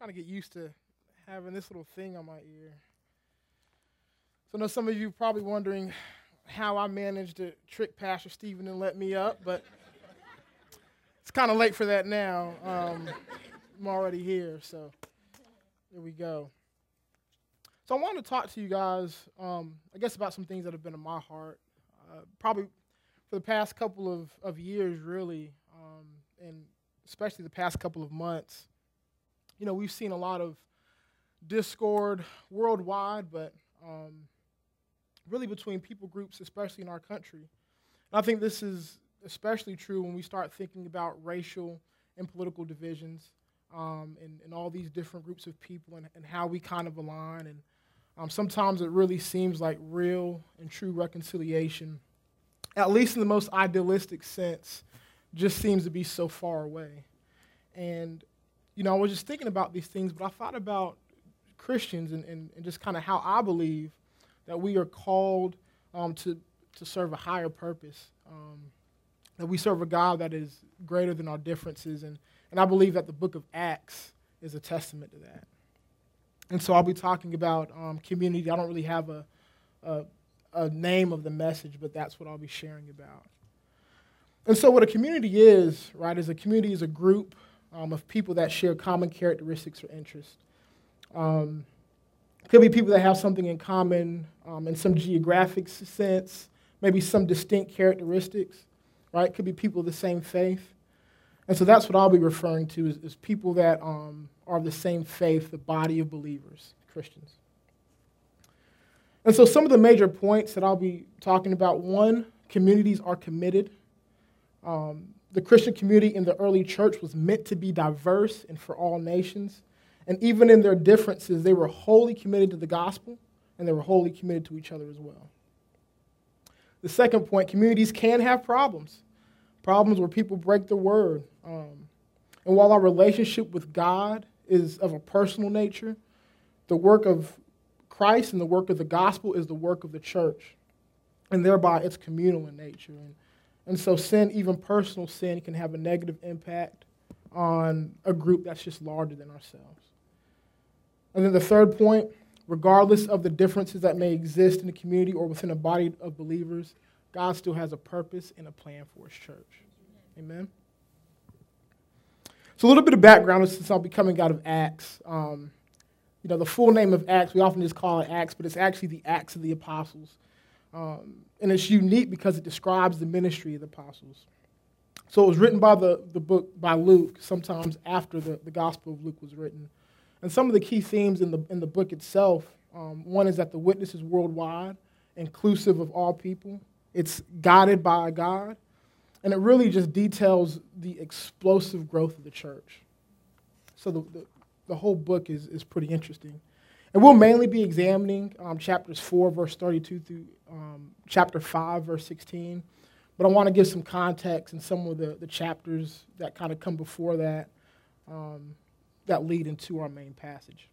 trying to get used to having this little thing on my ear. So I know some of you probably wondering how I managed to trick Pastor Stephen and let me up, but it's kind of late for that now. Um, I'm already here, so here we go. So I want to talk to you guys, um, I guess, about some things that have been in my heart, uh, probably for the past couple of, of years, really, um, and especially the past couple of months you know, we've seen a lot of discord worldwide, but um, really between people groups, especially in our country. And I think this is especially true when we start thinking about racial and political divisions um, and, and, all these different groups of people and, and how we kind of align. And um, sometimes it really seems like real and true reconciliation, at least in the most idealistic sense, just seems to be so far away. And you know, I was just thinking about these things, but I thought about Christians and, and, and just kind of how I believe that we are called um, to, to serve a higher purpose, um, that we serve a God that is greater than our differences. And, and I believe that the book of Acts is a testament to that. And so I'll be talking about um, community. I don't really have a, a, a name of the message, but that's what I'll be sharing about. And so, what a community is, right, is a community is a group um, of people that share common characteristics or interests. Um, could be people that have something in common um, in some geographic sense, maybe some distinct characteristics, right? Could be people of the same faith. And so that's what I'll be referring to is, is people that um, are of the same faith, the body of believers, Christians. And so some of the major points that I'll be talking about one, communities are committed. Um, the Christian community in the early church was meant to be diverse and for all nations. And even in their differences, they were wholly committed to the gospel and they were wholly committed to each other as well. The second point communities can have problems, problems where people break the word. Um, and while our relationship with God is of a personal nature, the work of Christ and the work of the gospel is the work of the church. And thereby it's communal in nature. And and so, sin, even personal sin, can have a negative impact on a group that's just larger than ourselves. And then the third point regardless of the differences that may exist in the community or within a body of believers, God still has a purpose and a plan for his church. Amen. So, a little bit of background since I'll be coming out of Acts. Um, you know, the full name of Acts, we often just call it Acts, but it's actually the Acts of the Apostles. Um, and it's unique because it describes the ministry of the apostles. So it was written by the, the book by Luke, sometimes after the, the Gospel of Luke was written. And some of the key themes in the, in the book itself um, one is that the witness is worldwide, inclusive of all people, it's guided by God, and it really just details the explosive growth of the church. So the, the, the whole book is, is pretty interesting. And we'll mainly be examining um, chapters 4, verse 32 through um, chapter 5, verse 16. But I want to give some context in some of the, the chapters that kind of come before that um, that lead into our main passage.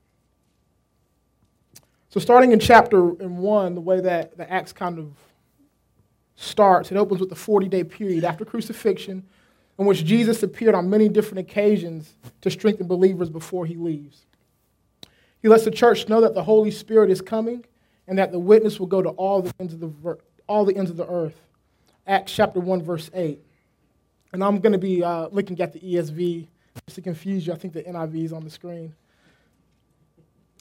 So, starting in chapter in 1, the way that the Acts kind of starts, it opens with the 40 day period after crucifixion in which Jesus appeared on many different occasions to strengthen believers before he leaves. He lets the church know that the Holy Spirit is coming and that the witness will go to all the ends of the, all the, ends of the earth. Acts chapter 1, verse 8. And I'm going to be uh, looking at the ESV just to confuse you. I think the NIV is on the screen.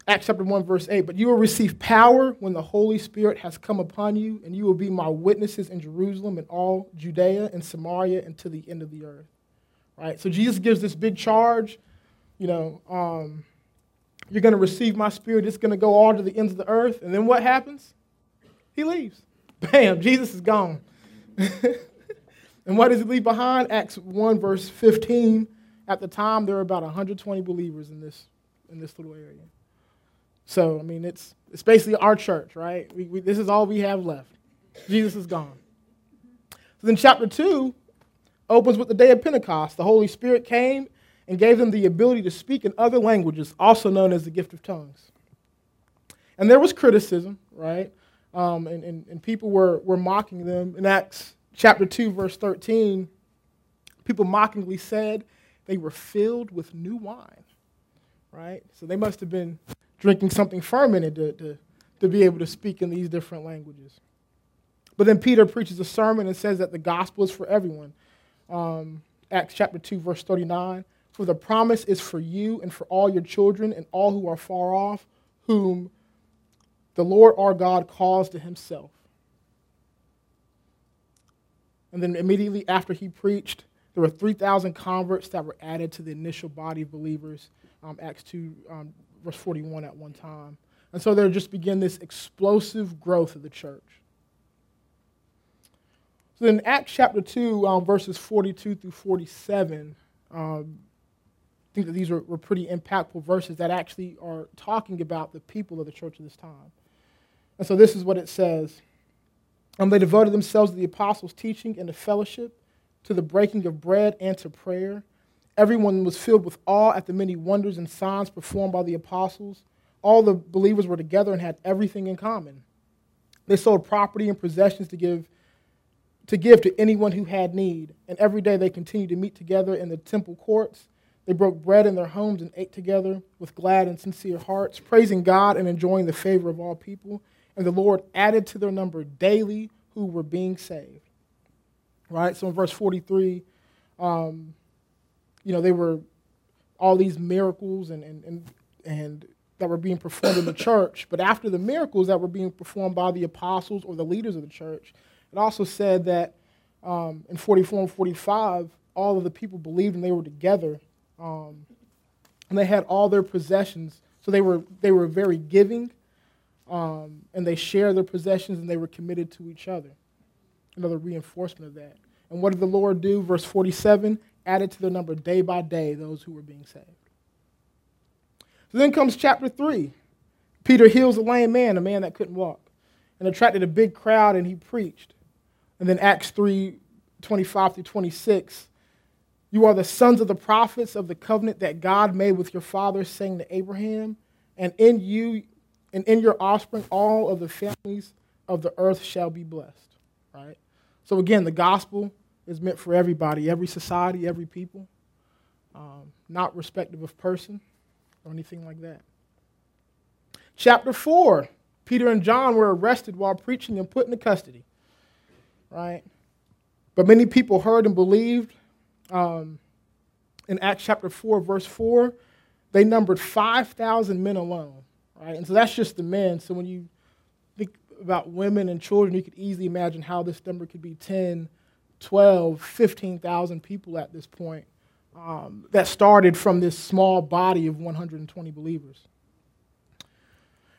Acts chapter 1, verse 8. But you will receive power when the Holy Spirit has come upon you, and you will be my witnesses in Jerusalem and all Judea and Samaria and to the end of the earth. Right? So Jesus gives this big charge. You know, um, you're going to receive my spirit. It's going to go all to the ends of the earth. And then what happens? He leaves. Bam, Jesus is gone. and what does he leave behind? Acts 1, verse 15. At the time, there were about 120 believers in this, in this little area. So, I mean, it's, it's basically our church, right? We, we, this is all we have left. Jesus is gone. So then, chapter 2 opens with the day of Pentecost. The Holy Spirit came and gave them the ability to speak in other languages, also known as the gift of tongues. And there was criticism, right? Um, and, and, and people were, were mocking them. In Acts chapter 2, verse 13, people mockingly said they were filled with new wine, right? So they must have been drinking something fermented to, to, to be able to speak in these different languages. But then Peter preaches a sermon and says that the gospel is for everyone. Um, Acts chapter 2, verse 39. For the promise is for you and for all your children and all who are far off, whom the Lord our God calls to himself. And then immediately after he preached, there were 3,000 converts that were added to the initial body of believers, um, Acts 2, um, verse 41 at one time. And so there just began this explosive growth of the church. So in Acts chapter 2, um, verses 42 through 47, um, think that these were, pretty impactful verses that actually are talking about the people of the church of this time. And so this is what it says. Um, they devoted themselves to the apostles' teaching and to fellowship, to the breaking of bread and to prayer. Everyone was filled with awe at the many wonders and signs performed by the apostles. All the believers were together and had everything in common. They sold property and possessions to give to give to anyone who had need. And every day they continued to meet together in the temple courts. They broke bread in their homes and ate together with glad and sincere hearts, praising God and enjoying the favor of all people. And the Lord added to their number daily who were being saved. Right? So in verse 43, um, you know, they were all these miracles and, and, and, and that were being performed in the church. But after the miracles that were being performed by the apostles or the leaders of the church, it also said that um, in 44 and 45, all of the people believed and they were together. Um, and they had all their possessions. So they were, they were very giving, um, and they shared their possessions, and they were committed to each other. Another reinforcement of that. And what did the Lord do? Verse 47 added to their number day by day those who were being saved. So then comes chapter 3. Peter heals a lame man, a man that couldn't walk, and attracted a big crowd, and he preached. And then Acts 3 25 through 26. You are the sons of the prophets of the covenant that God made with your fathers, saying to Abraham, and in you and in your offspring all of the families of the earth shall be blessed. Right? So again, the gospel is meant for everybody, every society, every people, um, not respective of person or anything like that. Chapter 4 Peter and John were arrested while preaching and put into custody right? But many people heard and believed. Um, in Acts chapter 4, verse 4, they numbered 5,000 men alone, right? And so that's just the men. So when you think about women and children, you could easily imagine how this number could be 10, 12, 15,000 people at this point um, that started from this small body of 120 believers.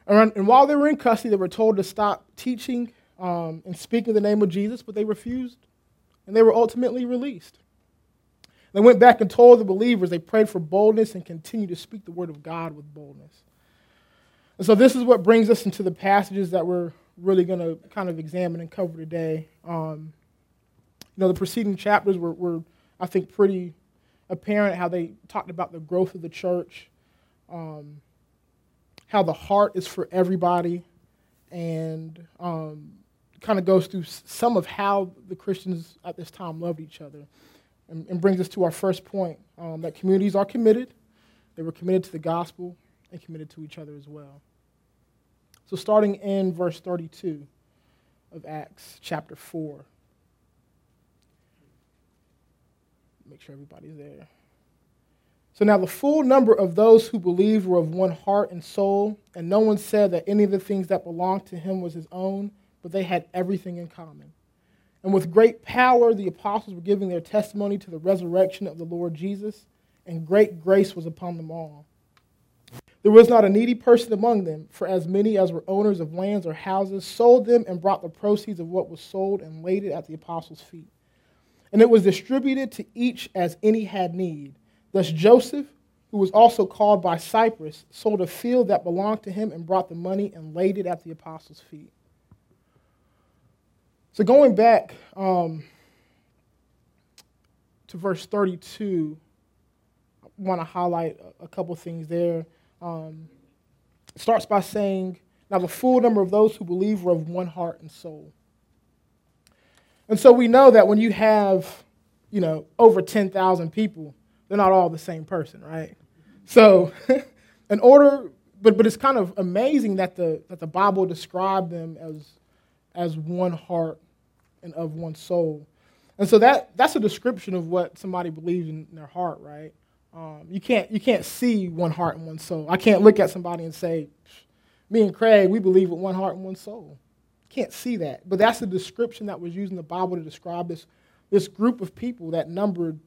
And, and while they were in custody, they were told to stop teaching um, and speaking the name of Jesus, but they refused, and they were ultimately released. They went back and told the believers, they prayed for boldness and continued to speak the word of God with boldness. And so, this is what brings us into the passages that we're really going to kind of examine and cover today. Um, you know, the preceding chapters were, were, I think, pretty apparent how they talked about the growth of the church, um, how the heart is for everybody, and um, kind of goes through some of how the Christians at this time loved each other and, and brings us to our first point um, that communities are committed. They were committed to the gospel and committed to each other as well. So, starting in verse 32 of Acts chapter 4. Make sure everybody's there. So now the full number of those who believed were of one heart and soul, and no one said that any of the things that belonged to him was his own but they had everything in common. And with great power, the apostles were giving their testimony to the resurrection of the Lord Jesus, and great grace was upon them all. There was not a needy person among them, for as many as were owners of lands or houses sold them and brought the proceeds of what was sold and laid it at the apostles' feet. And it was distributed to each as any had need. Thus Joseph, who was also called by Cyprus, sold a field that belonged to him and brought the money and laid it at the apostles' feet. So going back um, to verse 32, I want to highlight a couple things there. Um, it starts by saying, Now the full number of those who believe were of one heart and soul. And so we know that when you have, you know, over 10,000 people, they're not all the same person, right? So in order, but, but it's kind of amazing that the, that the Bible described them as, as one heart and of one soul. And so that, that's a description of what somebody believes in their heart, right? Um, you, can't, you can't see one heart and one soul. I can't look at somebody and say, me and Craig, we believe with one heart and one soul. Can't see that. But that's the description that was used in the Bible to describe this, this group of people that numbered,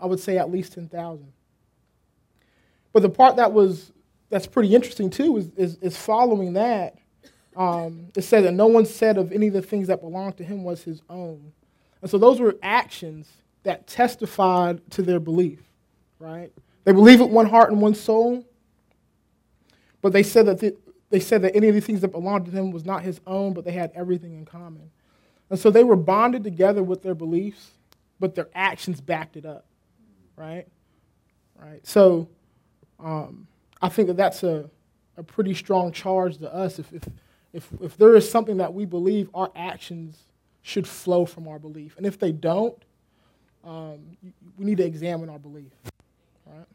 I would say, at least 10,000. But the part that was that's pretty interesting too is, is, is following that. Um, it said that no one said of any of the things that belonged to him was his own. And so those were actions that testified to their belief, right? They believe with one heart and one soul, but they said that the, they said that any of the things that belonged to him was not his own, but they had everything in common. And so they were bonded together with their beliefs, but their actions backed it up, right? Right. So um, I think that that's a, a pretty strong charge to us. If, if, if, if there is something that we believe, our actions should flow from our belief. And if they don't, um, we need to examine our belief. Right?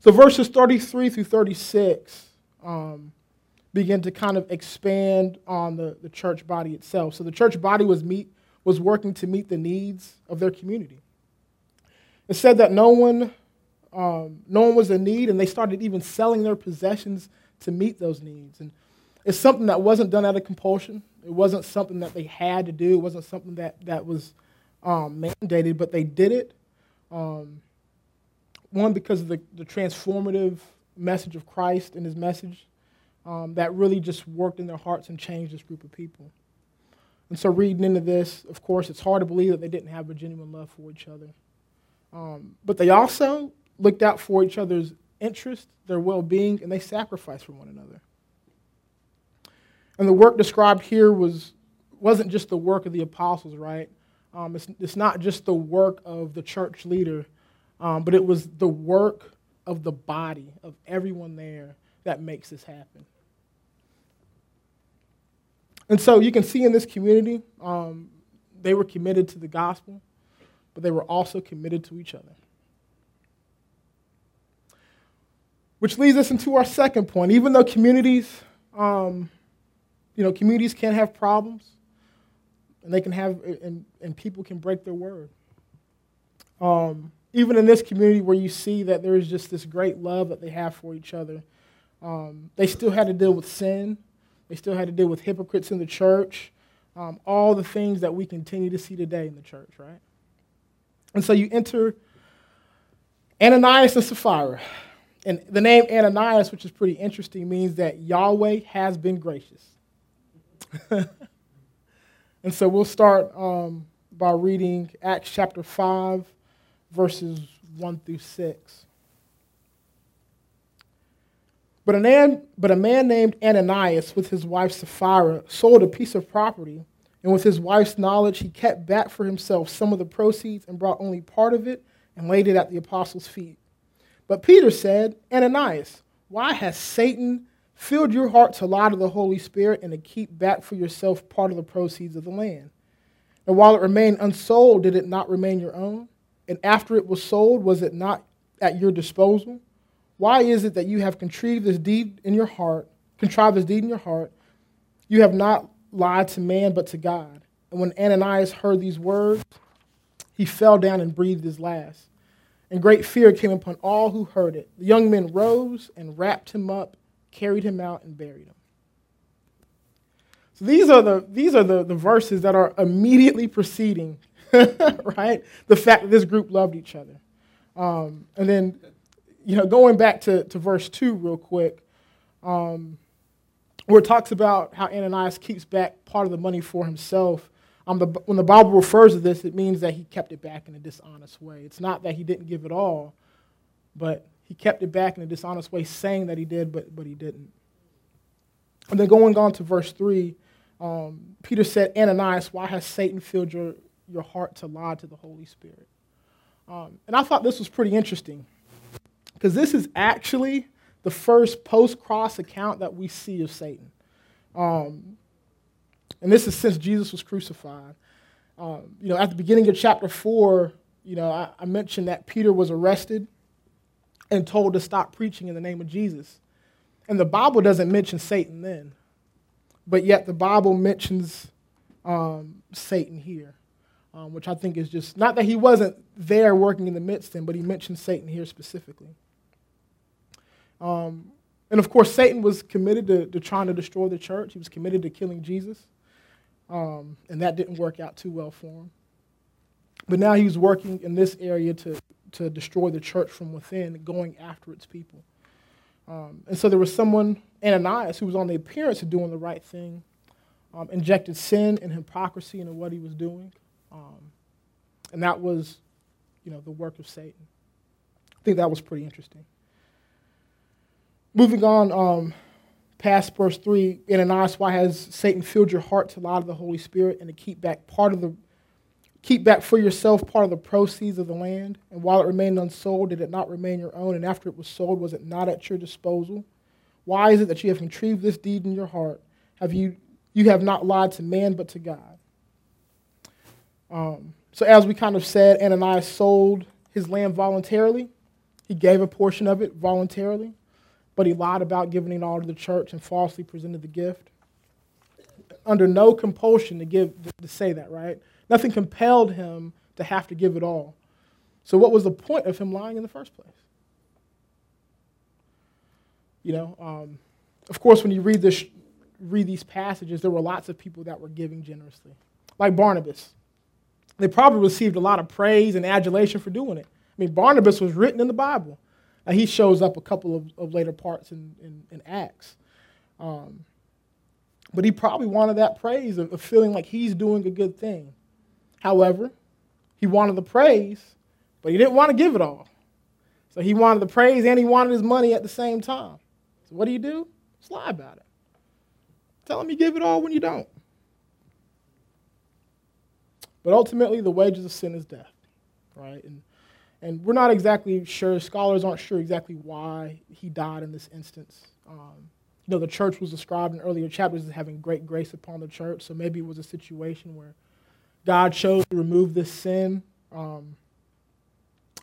So verses 33 through 36 um, begin to kind of expand on the, the church body itself. So the church body was meet was working to meet the needs of their community. It said that no one um, no one was in need, and they started even selling their possessions to meet those needs. And it's something that wasn't done out of compulsion. It wasn't something that they had to do. It wasn't something that, that was um, mandated, but they did it. Um, one, because of the, the transformative message of Christ and his message um, that really just worked in their hearts and changed this group of people. And so, reading into this, of course, it's hard to believe that they didn't have a genuine love for each other. Um, but they also looked out for each other's interest, their well being, and they sacrificed for one another. And the work described here was, wasn't just the work of the apostles, right? Um, it's, it's not just the work of the church leader, um, but it was the work of the body, of everyone there that makes this happen. And so you can see in this community, um, they were committed to the gospel, but they were also committed to each other. Which leads us into our second point. Even though communities, um, you know, communities can have problems, and they can have, and, and people can break their word. Um, even in this community where you see that there is just this great love that they have for each other, um, they still had to deal with sin. They still had to deal with hypocrites in the church. Um, all the things that we continue to see today in the church, right? And so you enter Ananias and Sapphira. And the name Ananias, which is pretty interesting, means that Yahweh has been gracious. and so we'll start um, by reading Acts chapter 5, verses 1 through 6. But a, man, but a man named Ananias, with his wife Sapphira, sold a piece of property, and with his wife's knowledge, he kept back for himself some of the proceeds and brought only part of it and laid it at the apostles' feet. But Peter said, Ananias, why has Satan filled your heart to lie to the Holy Spirit and to keep back for yourself part of the proceeds of the land? And while it remained unsold, did it not remain your own? And after it was sold, was it not at your disposal? Why is it that you have contrived this deed in your heart, contrived this deed in your heart? You have not lied to man, but to God. And when Ananias heard these words, he fell down and breathed his last and great fear came upon all who heard it. The young men rose and wrapped him up, carried him out, and buried him. So these are the, these are the, the verses that are immediately preceding, right? The fact that this group loved each other. Um, and then, you know, going back to, to verse 2 real quick, um, where it talks about how Ananias keeps back part of the money for himself um, the, when the Bible refers to this, it means that he kept it back in a dishonest way. It's not that he didn't give it all, but he kept it back in a dishonest way, saying that he did, but, but he didn't. And then going on to verse 3, um, Peter said, Ananias, why has Satan filled your, your heart to lie to the Holy Spirit? Um, and I thought this was pretty interesting because this is actually the first post cross account that we see of Satan. Um, and this is since Jesus was crucified. Um, you know, at the beginning of chapter 4, you know, I, I, mentioned that Peter was arrested and told to stop preaching in the name of Jesus. And the Bible doesn't mention Satan then, but yet the Bible mentions um, Satan here, um, which I think is just not that he wasn't there working in the midst him, but he mentions Satan here specifically. Um, and of course, Satan was committed to, to, trying to destroy the church. He was committed to killing Jesus. Um, and that didn't work out too well for him. But now he's working in this area to, to destroy the church from within, going after its people. Um, and so there was someone, Ananias, who was on the appearance of doing the right thing, um, injected sin and hypocrisy into what he was doing. Um, and that was, you know, the work of Satan. I think that was pretty interesting. Moving on, um, past verse 3, Ananias, why has Satan filled your heart to lie to the Holy Spirit and to keep back part of the keep back for yourself part of the proceeds of the land? And while it remained unsold, did it not remain your own? And after it was sold, was it not at your disposal? Why is it that you have contrived this deed in your heart? Have you you have not lied to man but to God? Um, so as we kind of said, Ananias sold his land voluntarily. He gave a portion of it voluntarily but he lied about giving it all to the church and falsely presented the gift. Under no compulsion to give to say that, right? Nothing compelled him to have to give it all. So what was the point of him lying in the first place? You know, um, of course, when you read this, read these passages, there were lots of people that were giving generously, like Barnabas. They probably received a lot of praise and adulation for doing it. I mean, Barnabas was written in the Bible. Uh, he shows up a couple of, of later parts in, in, in Acts. Um, but he probably wanted that praise of, of feeling like he's doing a good thing. However, he wanted the praise, but he didn't want to give it all. So he wanted the praise and he wanted his money at the same time. So what do you do? Just lie about it. Tell him you give it all when you don't. But ultimately, the wages of sin is death, right? And and we're not exactly sure, scholars aren't sure exactly why he died in this instance. Um, you know, the church was described in earlier chapters as having great grace upon the church, so maybe it was a situation where God chose to remove this sin. Um,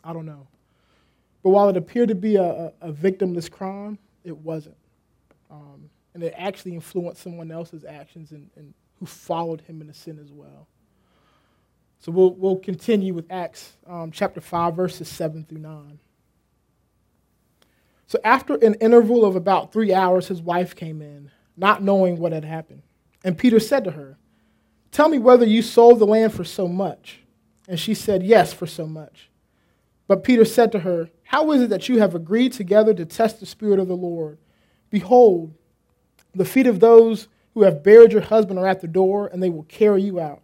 I don't know. But while it appeared to be a, a, victimless crime, it wasn't. Um, and it actually influenced someone else's actions and, and who followed him in the sin as well. So we'll, we'll continue with Acts um, chapter 5, verses 7 through 9. So after an interval of about three hours, his wife came in, not knowing what had happened. And Peter said to her, Tell me whether you sold the land for so much. And she said, Yes, for so much. But Peter said to her, How is it that you have agreed together to test the Spirit of the Lord? Behold, the feet of those who have buried your husband are at the door, and they will carry you out.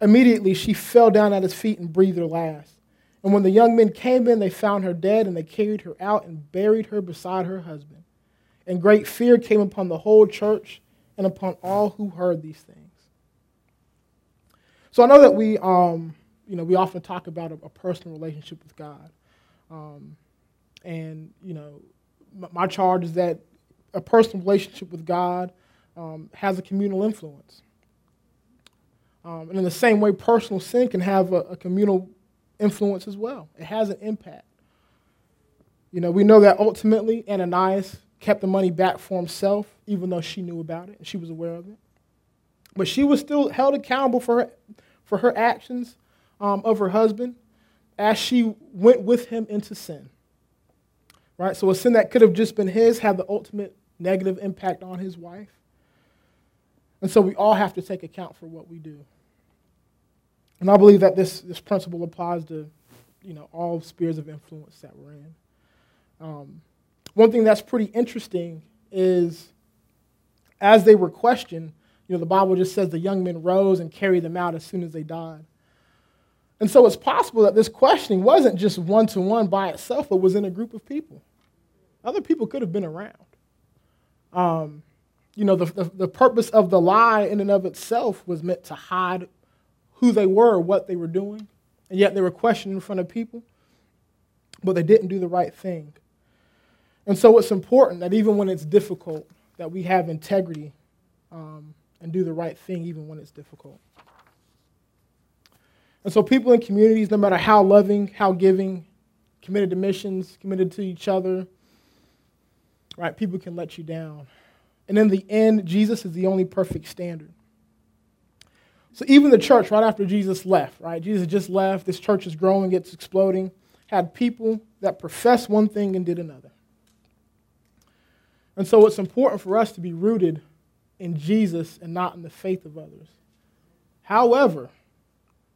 Immediately she fell down at his feet and breathed her last. And when the young men came in, they found her dead, and they carried her out and buried her beside her husband. And great fear came upon the whole church and upon all who heard these things. So I know that we, um, you know, we often talk about a, a personal relationship with God, um, and you know, my, my, charge is that a personal relationship with God um, has a communal influence. Um, and in the same way, personal sin can have a, a communal influence as well. It has an impact. You know, we know that ultimately Ananias kept the money back for himself, even though she knew about it and she was aware of it. But she was still held accountable for her, for her actions um, of her husband as she went with him into sin. Right? So a sin that could have just been his had the ultimate negative impact on his wife. And so we all have to take account for what we do. And I believe that this, this principle applies to you know, all spheres of influence that we're in. Um, one thing that's pretty interesting is as they were questioned, you know, the Bible just says the young men rose and carried them out as soon as they died. And so it's possible that this questioning wasn't just one to one by itself, but was in a group of people. Other people could have been around. Um, you know, the, the, the, purpose of the lie in and of itself was meant to hide who they were, what they were doing, and yet they were questioned in front of people, but they didn't do the right thing. And so it's important that even when it's difficult, that we have integrity um, and do the right thing even when it's difficult. And so people in communities, no matter how loving, how giving, committed to missions, committed to each other, right? People can let you down. And in the end, Jesus is the only perfect standard. So even the church, right after Jesus left, right? Jesus just left, this church is growing, it's exploding, had people that profess one thing and did another. And so it's important for us to be rooted in Jesus and not in the faith of others. However,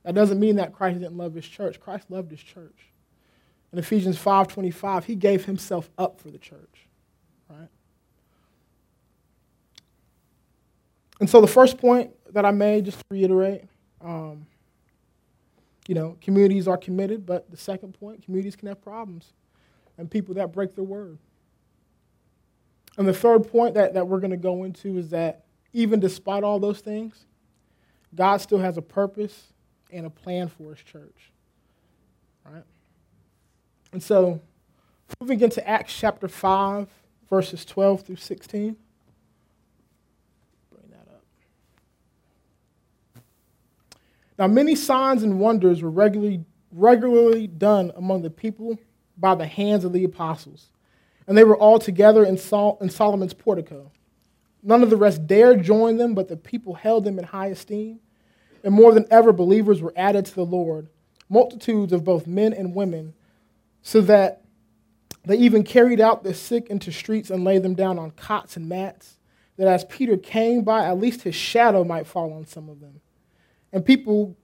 that doesn't mean that Christ didn't love his church. Christ loved his church. In Ephesians 5:25, he gave himself up for the church, right? And so the first point that I made, just to reiterate, um, you know, communities are committed, but the second point, communities can have problems and people that break their word. And the third point that, that we're going to go into is that even despite all those things, God still has a purpose and a plan for his church. Right? And so, moving into Acts chapter 5, verses 12 through 16. Bring that up. Now, many signs and wonders were regularly, regularly done among the people by the hands of the apostles. And they were all together in, Sol- in Solomon's portico. None of the rest dared join them, but the people held them in high esteem. And more than ever, believers were added to the Lord, multitudes of both men and women so that they even carried out the sick into streets and laid them down on cots and mats, that as Peter came by, at least his shadow might fall on some of them. And people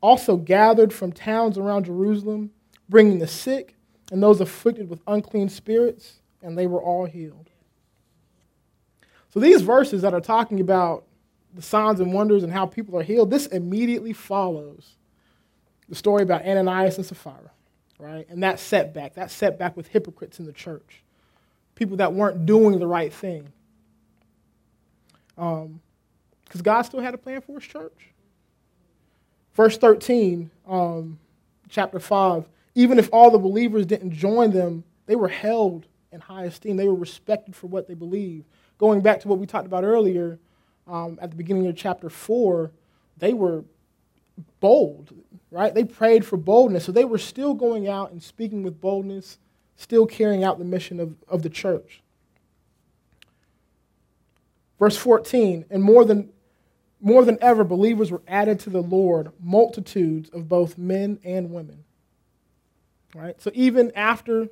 also gathered from towns around Jerusalem, bringing the sick and those afflicted with unclean spirits, and they were all healed. So these verses that are talking about the signs and wonders and how people are healed, this immediately follows the story about Ananias and Sapphira right? And that setback, that setback with hypocrites in the church, people that weren't doing the right thing. Because um, God still had a plan for his church. Verse 13, um, chapter 5, even if all the believers didn't join them, they were held in high esteem. They were respected for what they believed. Going back to what we talked about earlier um, at the beginning of chapter 4, they were bold right? They prayed for boldness. So they were still going out and speaking with boldness, still carrying out the mission of, of the church. Verse 14, and more than, more than ever, believers were added to the Lord, multitudes of both men and women. Right? So even after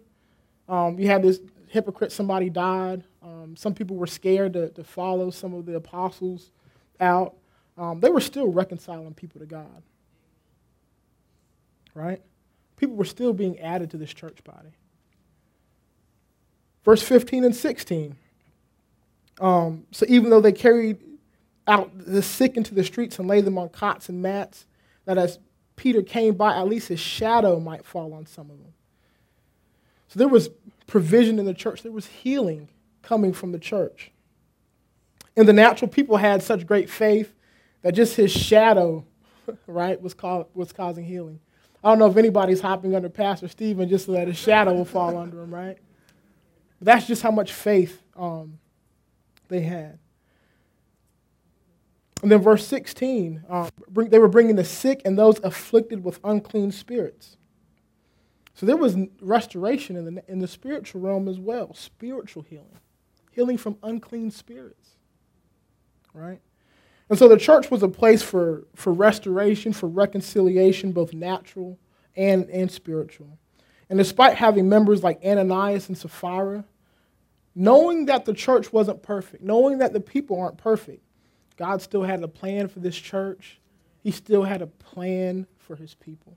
um, you had this hypocrite, somebody died, um, some people were scared to, to follow some of the apostles out. Um, they were still reconciling people to God right? People were still being added to this church body. Verse 15 and 16. Um, so even though they carried out the sick into the streets and lay them on cots and mats, that as Peter came by, at least his shadow might fall on some of them. So there was provision in the church, there was healing coming from the church. In the natural, people had such great faith that just his shadow, right, was, was causing healing. I don't know if anybody's hopping under Pastor Stephen just so that his shadow will fall under him, right? But that's just how much faith um, they had. And then verse 16, uh, bring, they were bringing the sick and those afflicted with unclean spirits. So there was restoration in the, in the spiritual realm as well, spiritual healing, healing from unclean spirits, right? And so the church was a place for, for restoration, for reconciliation, both natural and, and spiritual. And despite having members like Ananias and Sapphira, knowing that the church wasn't perfect, knowing that the people aren't perfect, God still had a plan for this church. He still had a plan for his people.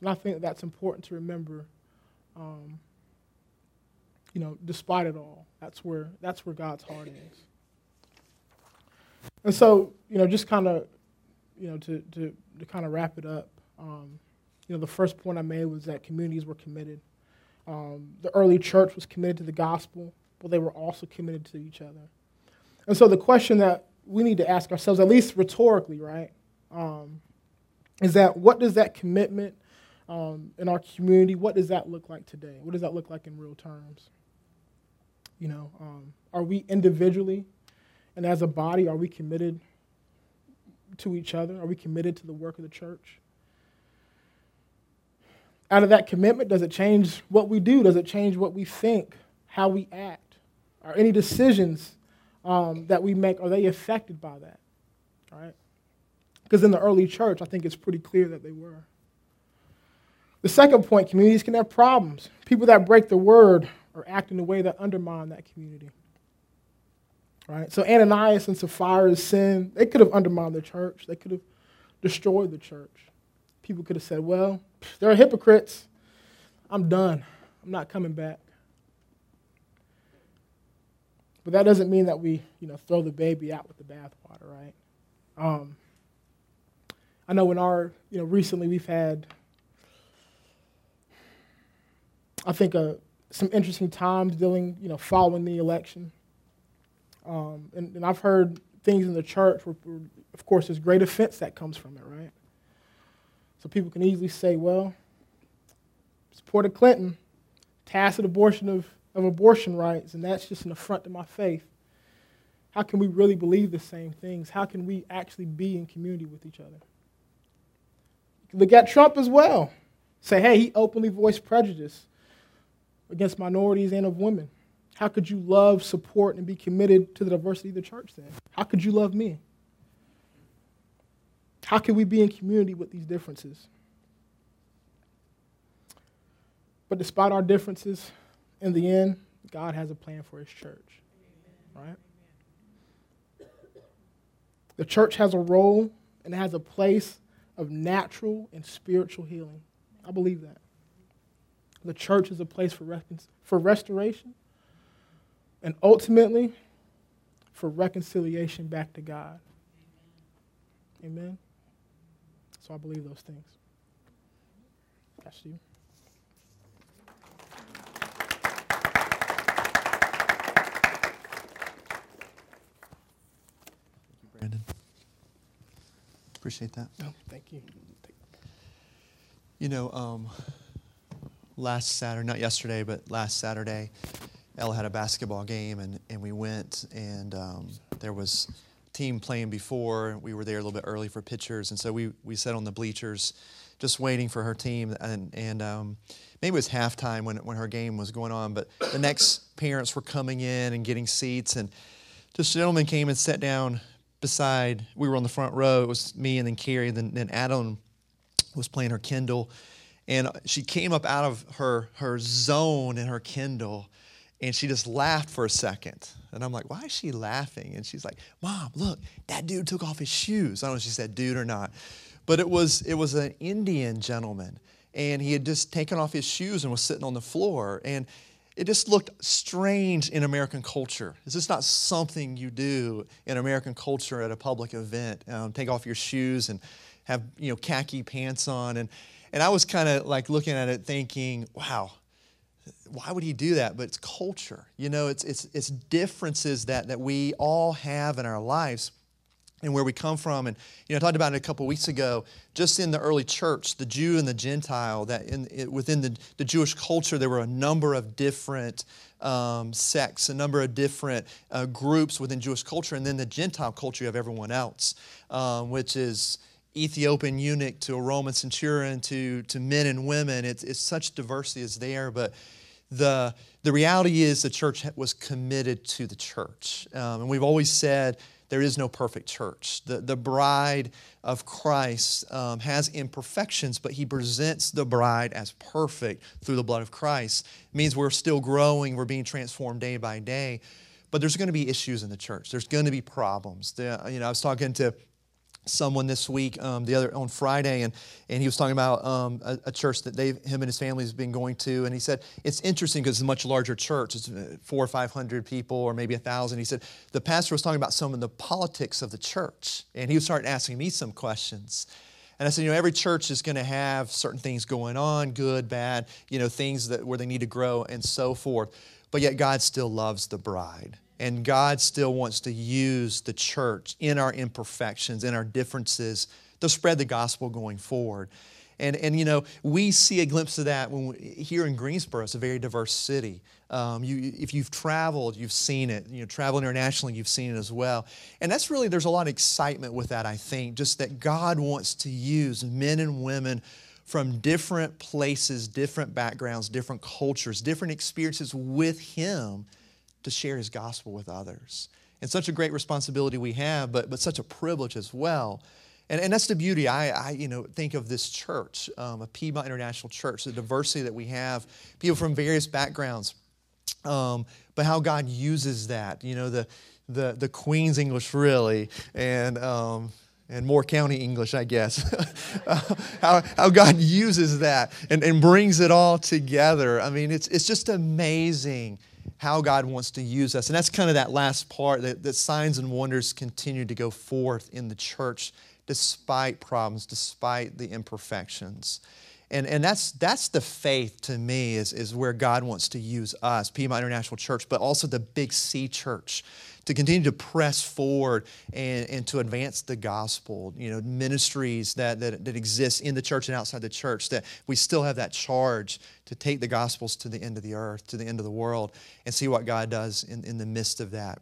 And I think that's important to remember. Um, you know, despite it all, that's where, that's where God's heart is. And so, you know, just kind of, you know, to, to, to kind of wrap it up, um, you know, the first point I made was that communities were committed. Um, the early church was committed to the gospel, but they were also committed to each other. And so the question that we need to ask ourselves, at least rhetorically, right, um, is that what does that commitment um, in our community, what does that look like today? What does that look like in real terms? You know, um, are we individually and as a body, are we committed to each other? Are we committed to the work of the church? out of that commitment, does it change what we do? Does it change what we think, how we act? Are any decisions um, that we make, are they affected by that? Right? Because in the early church, I think it's pretty clear that they were. The second point communities can have problems. People that break the word or act in a way that undermine that community. Right? So Ananias and Sapphira's sin, they could have undermined the church. They could have destroyed the church. People could have said, well, they're hypocrites. I'm done. I'm not coming back. But that doesn't mean that we, you know, throw the baby out with the bathwater, right? Um, I know in our, you know, recently we've had, I think, uh, some interesting times dealing, you know, following the election. Um, and, and I've heard things in the church where, where, of course, there's great offense that comes from it, right? So people can easily say, well, supported Clinton, tacit abortion of, of abortion rights, and that's just an affront to my faith. How can we really believe the same things? How can we actually be in community with each other? Look at Trump as well. Say, hey, he openly voiced prejudice against minorities and of women. How could you love, support, and be committed to the diversity of the church then? How could you love me? How can we be in community with these differences? But despite our differences, in the end, God has a plan for his church. Right? The church has a role and has a place of natural and spiritual healing. I believe that. The church is a place for, for restoration and ultimately for reconciliation back to God. Amen. So I believe those things. Pastor you. Brandon. Appreciate that. No, thank you. You know, um, last Saturday, not yesterday, but last Saturday, Ella had a basketball game, and, and we went, and um, there was team playing before. We were there a little bit early for pictures, and so we, we sat on the bleachers just waiting for her team. And, and um, maybe it was halftime when, when her game was going on, but the next parents were coming in and getting seats. And this gentleman came and sat down beside, we were on the front row. It was me and then Carrie, and then, then Adam was playing her Kindle. And she came up out of her, her zone in her Kindle and she just laughed for a second. And I'm like, why is she laughing? And she's like, Mom, look, that dude took off his shoes. I don't know if she said dude or not. But it was it was an Indian gentleman. And he had just taken off his shoes and was sitting on the floor. And it just looked strange in American culture. It's just not something you do in American culture at a public event. Um, take off your shoes and have you know khaki pants on. And and I was kind of like looking at it thinking, wow, why would he do that? But it's culture. You know, it's, it's, it's differences that, that we all have in our lives and where we come from. And, you know, I talked about it a couple weeks ago, just in the early church, the Jew and the Gentile, that in, it, within the, the Jewish culture, there were a number of different um, sects, a number of different uh, groups within Jewish culture. And then the Gentile culture, have everyone else, um, which is Ethiopian eunuch to a Roman centurion to, to men and women. It's, it's such diversity is there, but the, the reality is the church was committed to the church. Um, and we've always said there is no perfect church. The, the bride of Christ um, has imperfections, but he presents the bride as perfect through the blood of Christ. It means we're still growing, we're being transformed day by day. But there's going to be issues in the church. There's going to be problems. The, you know, I was talking to someone this week, um, the other on Friday, and, and he was talking about um, a, a, church that they, him and his family has been going to, and he said it's interesting because it's a much larger church. It's uh, four or five hundred people, or maybe a thousand. He said the pastor was talking about some of the politics of the church, and he was starting asking me some questions. And I said, you know, every church is going to have certain things going on, good, bad, you know, things that where they need to grow and so forth. But yet God still loves the bride. And God still wants to use the church in our imperfections, in our differences, to spread the gospel going forward. And, and you know, we see a glimpse of that when we, here in Greensboro. It's a very diverse city. Um, you, if you've traveled, you've seen it. You know, travel internationally, you've seen it as well. And that's really, there's a lot of excitement with that, I think, just that God wants to use men and women from different places, different backgrounds, different cultures, different experiences with Him to share His gospel with others. And such a great responsibility we have, but, but such a privilege as well. And, and that's the beauty. I, I you know, think of this church, um, a Piedmont International Church, the diversity that we have, people from various backgrounds, um, but how God uses that. You know, the, the, the Queen's English, really, and, um, and more County English, I guess. how, how God uses that and, and brings it all together. I mean, it's, it's just amazing how God wants to use us. And that's kind of that last part that, that signs and wonders continue to go forth in the church despite problems, despite the imperfections. And, and that's, that's the faith to me is, is where God wants to use us, Piedmont International Church, but also the Big C Church to continue to press forward and, and to advance the gospel. You know, ministries that, that, that exist in the church and outside the church, that we still have that charge to take the gospels to the end of the earth, to the end of the world, and see what God does in, in the midst of that.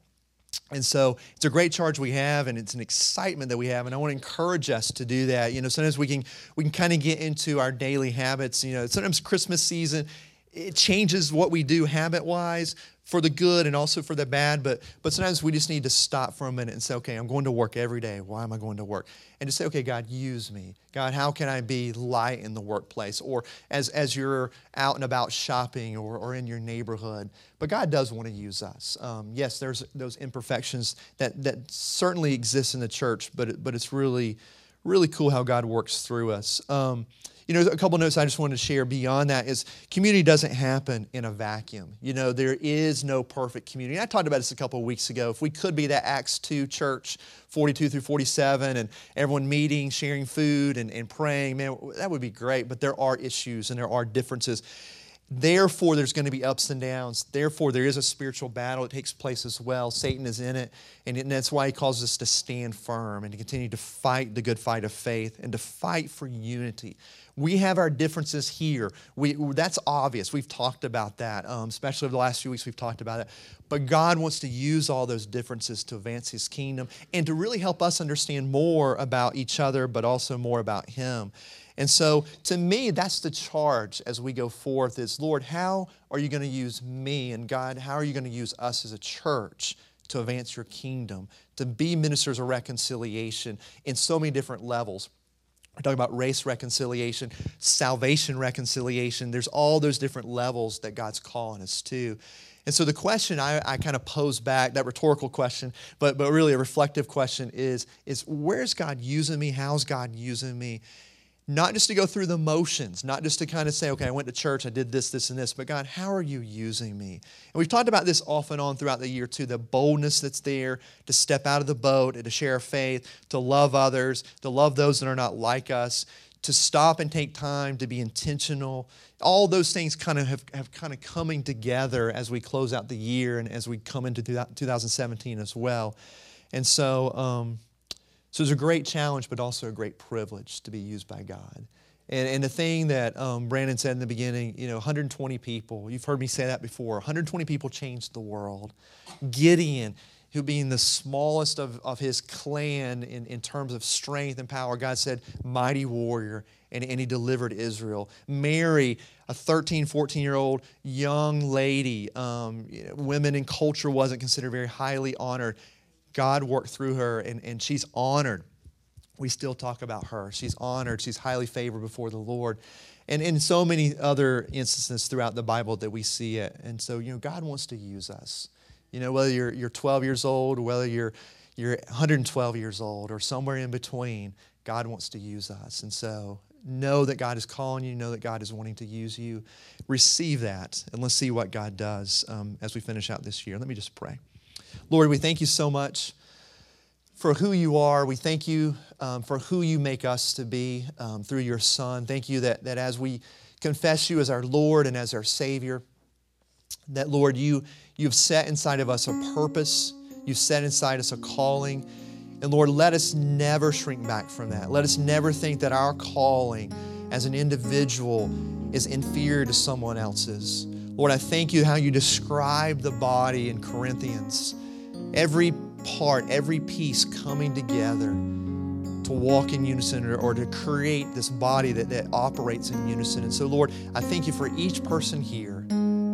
And so it's a great charge we have, and it's an excitement that we have, and I want to encourage us to do that. You know, sometimes we can we can kind of get into our daily habits. You know, sometimes Christmas season it changes what we do habit wise for the good and also for the bad. But but sometimes we just need to stop for a minute and say, okay, I'm going to work every day. Why am I going to work? And to say, okay, God, use me. God, how can I be light in the workplace? Or as as you're out and about shopping or, or in your neighborhood. But God does want to use us. Um, yes, there's those imperfections that that certainly exist in the church, but but it's really really cool how God works through us. Um, you know, a couple notes I just wanted to share beyond that is community doesn't happen in a vacuum. You know, there is no perfect community. I talked about this a couple of weeks ago. If we could be that Acts 2 church, 42 through 47, and everyone meeting, sharing food, and, and praying, man, that would be great. But there are issues and there are differences. Therefore, there's going to be ups and downs. Therefore, there is a spiritual battle that takes place as well. Satan is in it, and that's why he calls us to stand firm and to continue to fight the good fight of faith and to fight for unity. We have our differences here. We, that's obvious. We've talked about that, um, especially over the last few weeks, we've talked about it. But God wants to use all those differences to advance His kingdom and to really help us understand more about each other, but also more about Him. And so to me, that's the charge as we go forth is, Lord, how are you going to use me? And God, how are you going to use us as a church to advance your kingdom, to be ministers of reconciliation in so many different levels? We're talking about race reconciliation, salvation reconciliation. There's all those different levels that God's calling us to. And so the question I, I, kind of pose back, that rhetorical question, but, but really a reflective question is, is where's God using me? How's God using me? Not just to go through the motions, not just to kind of say, okay, I went to church, I did this, this, and this, but God, how are you using me? And we've talked about this off and on throughout the year too the boldness that's there to step out of the boat and to share faith, to love others, to love those that are not like us, to stop and take time, to be intentional. All those things kind of have, have kind of coming together as we close out the year and as we come into 2017 as well. And so, um, so it's a great challenge, but also a great privilege to be used by God. And, and the thing that um, Brandon said in the beginning, you know, 120 people, you've heard me say that before, 120 people changed the world. Gideon, who being the smallest of, of his clan in, in terms of strength and power, God said, mighty warrior, and, and he delivered Israel. Mary, a 13, 14 year old young lady, um, you know, women in culture wasn't considered very highly honored God worked through her, and, and she's honored. We still talk about her. She's honored. She's highly favored before the Lord. And in so many other instances throughout the Bible that we see it. And so, you know, God wants to use us. You know, whether you're, you're 12 years old, whether you're, you're 112 years old, or somewhere in between, God wants to use us. And so, know that God is calling you, know that God is wanting to use you. Receive that, and let's see what God does um, as we finish out this year. Let me just pray. Lord, we thank you so much for who you are. We thank you um, for who you make us to be um, through your Son. Thank you that, that as we confess you as our Lord and as our Savior, that, Lord, you, you've set inside of us a purpose, you've set inside us a calling. And Lord, let us never shrink back from that. Let us never think that our calling as an individual is inferior to someone else's. Lord, I thank you how you describe the body in Corinthians every part, every piece coming together to walk in unison or, or to create this body that, that operates in unison. And so, Lord, I thank you for each person here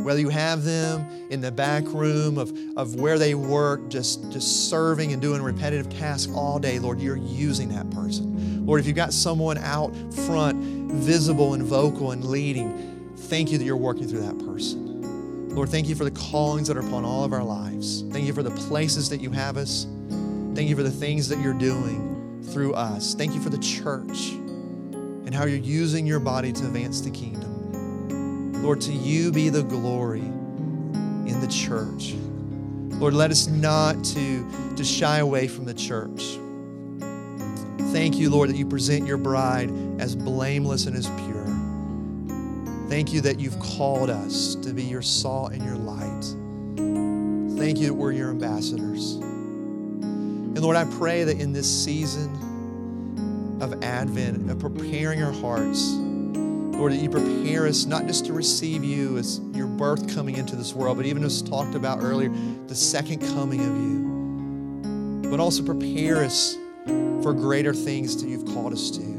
whether you have them in the back room of, of where they work, just, just serving and doing repetitive tasks all day, Lord, you're using that person. Lord, if you've got someone out front, visible and vocal and leading, thank you that you're working through that person. Lord, thank you for the callings that are upon all of our lives. Thank you for the places that you have us. Thank you for the things that you're doing through us. Thank you for the church and how you're using your body to advance the kingdom. Lord, to you be the glory in the church. Lord, let us not to, to shy away from the church. Thank you, Lord, that you present your bride as blameless and as pure. Thank you that you've called us to be your salt and your light. Thank you that we're your ambassadors. And Lord, I pray that in this season of Advent, of preparing our hearts, Lord, that you prepare us not just to receive you as your birth coming into this world, but even as talked about earlier, the second coming of you, but also prepare us for greater things that you've called us to.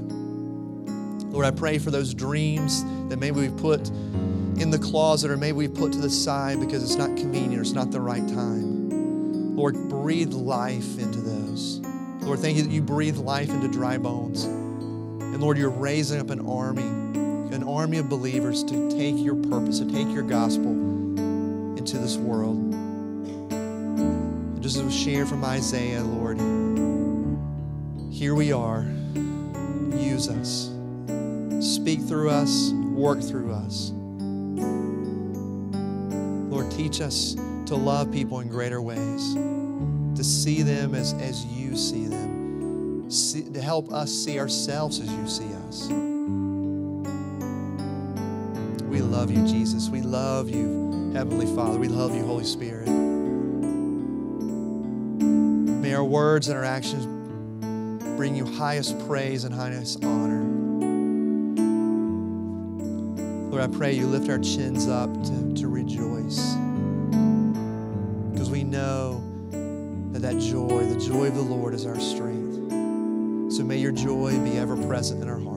Lord, I pray for those dreams that maybe we've put in the closet or maybe we've put to the side because it's not convenient or it's not the right time. Lord, breathe life into those. Lord, thank you that you breathe life into dry bones. And Lord, you're raising up an army an army of believers to take your purpose, to take your gospel into this world. And just as we shared from Isaiah, Lord, here we are. Use us. Speak through us, work through us. Lord, teach us to love people in greater ways, to see them as, as you see them, see, to help us see ourselves as you see us. We love you, Jesus. We love you, Heavenly Father. We love you, Holy Spirit. May our words and our actions bring you highest praise and highest honor. Lord, I pray you lift our chins up to, to rejoice. Because we know that that joy, the joy of the Lord, is our strength. So may your joy be ever present in our heart